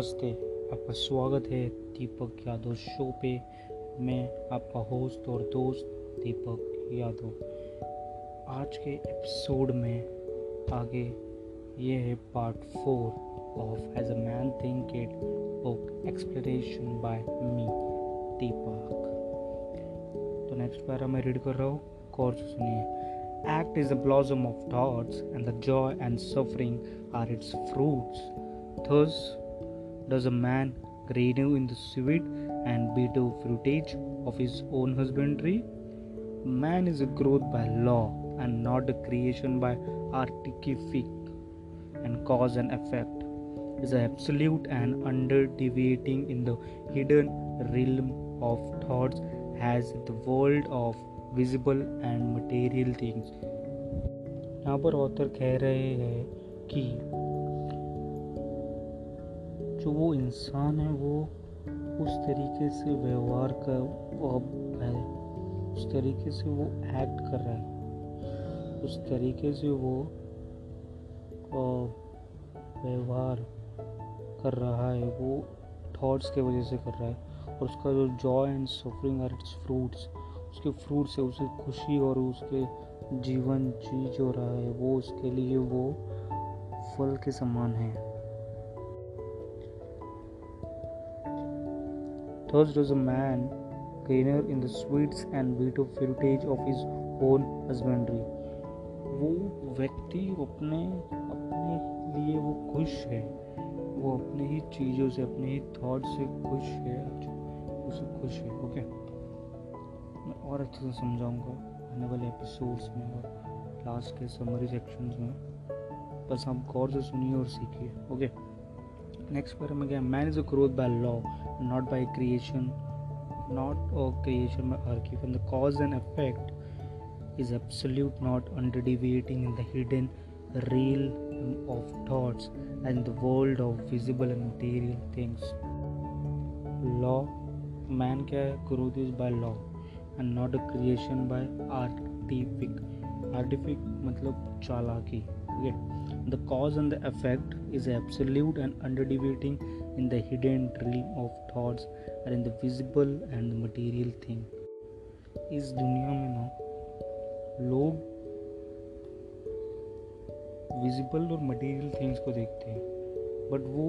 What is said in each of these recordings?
नमस्ते, आपका स्वागत है दीपक यादव शो पे। मैं आपका होस्ट और दोस्त दीपक यादव। आज के एपिसोड में आगे ये है part four of as a man think it book explanation by me Deepak. तो नेक्स्ट पैरा मैं रीड कर रहा हूँ कौर से सुनिए। Act is the blossom of thoughts and the joy and suffering are its fruits Thus does a man renew in the sweet and bitter fruitage of his own husbandry. Man is a growth by law and not a creation by artifice and cause and effect. Is absolute and under deviating in the hidden realm of thoughts as the world of visible and material things. यहाँ पर author कह रहे हैं कि जो वो इंसान है, वो उस तरीके से व्यवहार कर है, उस तरीके से वो एक्ट कर रहा है, उस तरीके से वो व्यवहार कर रहा है, वो थॉट्स के वजह से कर रहा है, और उसका जो joy and suffering are its fruits उसके फ्रूट्स से उसे खुशी और उसके जीवन जी जो रहा है, वो उसके लिए वो फल के समान है। Thus does a man gainer in the sweets and bitter fruitage of his own husbandry. वो व्यक्ति अपने अपने लिए वो खुश है वो अपने ही चीज़ों से, अपने ही थॉट से खुश है उसे खुश है ओके मैं और अच्छे से समझाऊँगा आने वाले एपिसोड्स में और क्लास के समरी सेक्शंस में बस आप गौर से सुनिए और सीखिए okay? Not by creation not a creation by archive and the cause and effect is absolute not under deviating in the hidden real of thoughts and the world of visible and material things law man क्या है by law and not a creation by artific artific मतलब चालाकी the cause and the effect is absolute and underdeviating in the hidden realm of thoughts and in the visible and the material thing इस दुनिया में ना लोग visible और material things को देखते हैं बट वो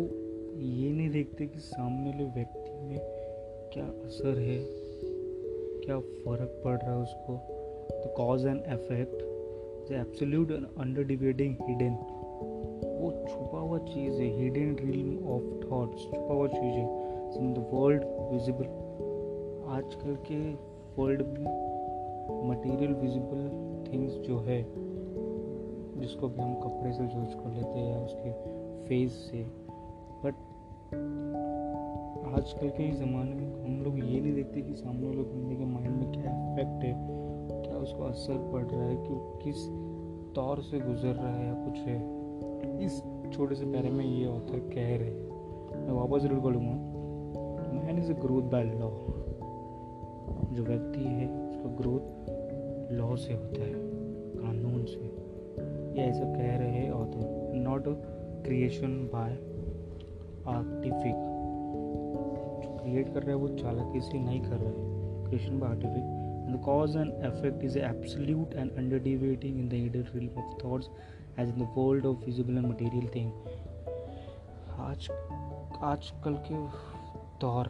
ये नहीं देखते कि सामने वाले व्यक्ति में क्या असर है क्या फ़र्क पड़ रहा है उसको the cause and effect is absolute and undeviating hidden वो छुपा हुआ चीज़ है हिडन रील ऑफ़ थॉट्स छुपा हुआ चीज़ है। इन द वर्ल्ड विजिबल आजकल के वर्ल्ड में मटेरियल विजिबल थिंग्स जो है, जिसको भी हम कपड़े से जूझ कर लेते हैं या उसके फेस से। बट आजकल के ज़माने में हम लोग ये नहीं देखते कि सामने लोग बंदे के माइंड में क्या इफ़ेक्ट है, क्या उसको असर पड़ रहा है, कि वो किस तौर से गुजर रहा है या कुछ है। इस छोटे से पैरे में ये ऑथर कह रहे हैं। मैं वापस ज़रूर बोलूँगा, man is a growth by law जो व्यक्ति है, उसका ग्रोथ लॉ से होता है, कानून से। ये ऐसा कह रहे हैं author not a creation by artifice जो क्रिएट कर रहा है, वो चालाकी से नहीं कर रहा है। Creation by artifice The cause and effect is absolute and underdeviating in the hidden realm of thoughts as in the world of visible and material thing. आज आजकल के दौर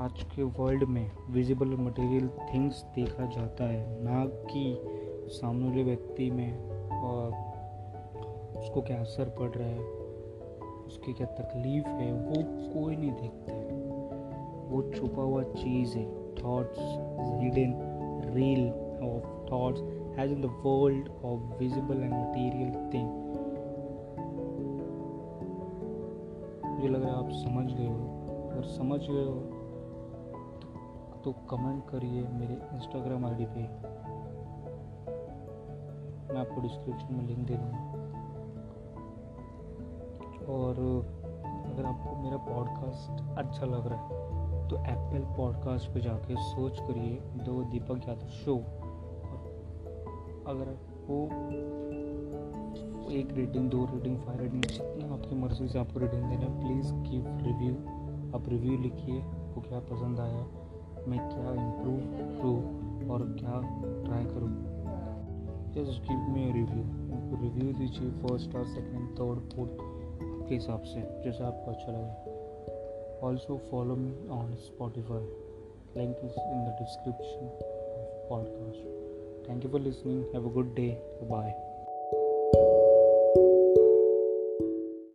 आज के वर्ल्ड में विजिबल और मटेरियल थिंग्स देखा जाता है ना कि सामने वाले व्यक्ति में और उसको क्या असर पड़ रहा है उसकी क्या तकलीफ़ है वो कोई नहीं देखता है वो छुपा हुआ चीज़ है thoughts hidden real of thoughts as in the world of visible and material thing. मुझे लग रहा है आप समझ गए हो। अगर समझ गए हो तो, तो कमेंट करिए मेरे इंस्टाग्राम आईडी पे। मैं आपको डिस्क्रिप्शन में लिंक दे दूँगा। और अगर आपको मेरा पॉडकास्ट अच्छा लग रहा है तो एप्पल पॉडकास्ट पे जाके सोच करिए दो दीपक यादव शो और अगर आपको एक रेटिंग दो रेटिंग फाइव रेटिंग जितना आपकी मर्ज़ी से आपको रेटिंग देना है प्लीज़ गिव रिव्यू आप रिव्यू लिखिए, आपको क्या पसंद आया, मैं क्या इम्प्रूव करूँ और क्या ट्राई करूँ। Just give me review review दीजिए फ़र्स्ट और सेकेंड थर्ड फोर्थ आपके हिसाब से, जैसा आपको अच्छा लगे। Also follow me on Spotify link is in the description of podcast thank you for listening, have a good day, bye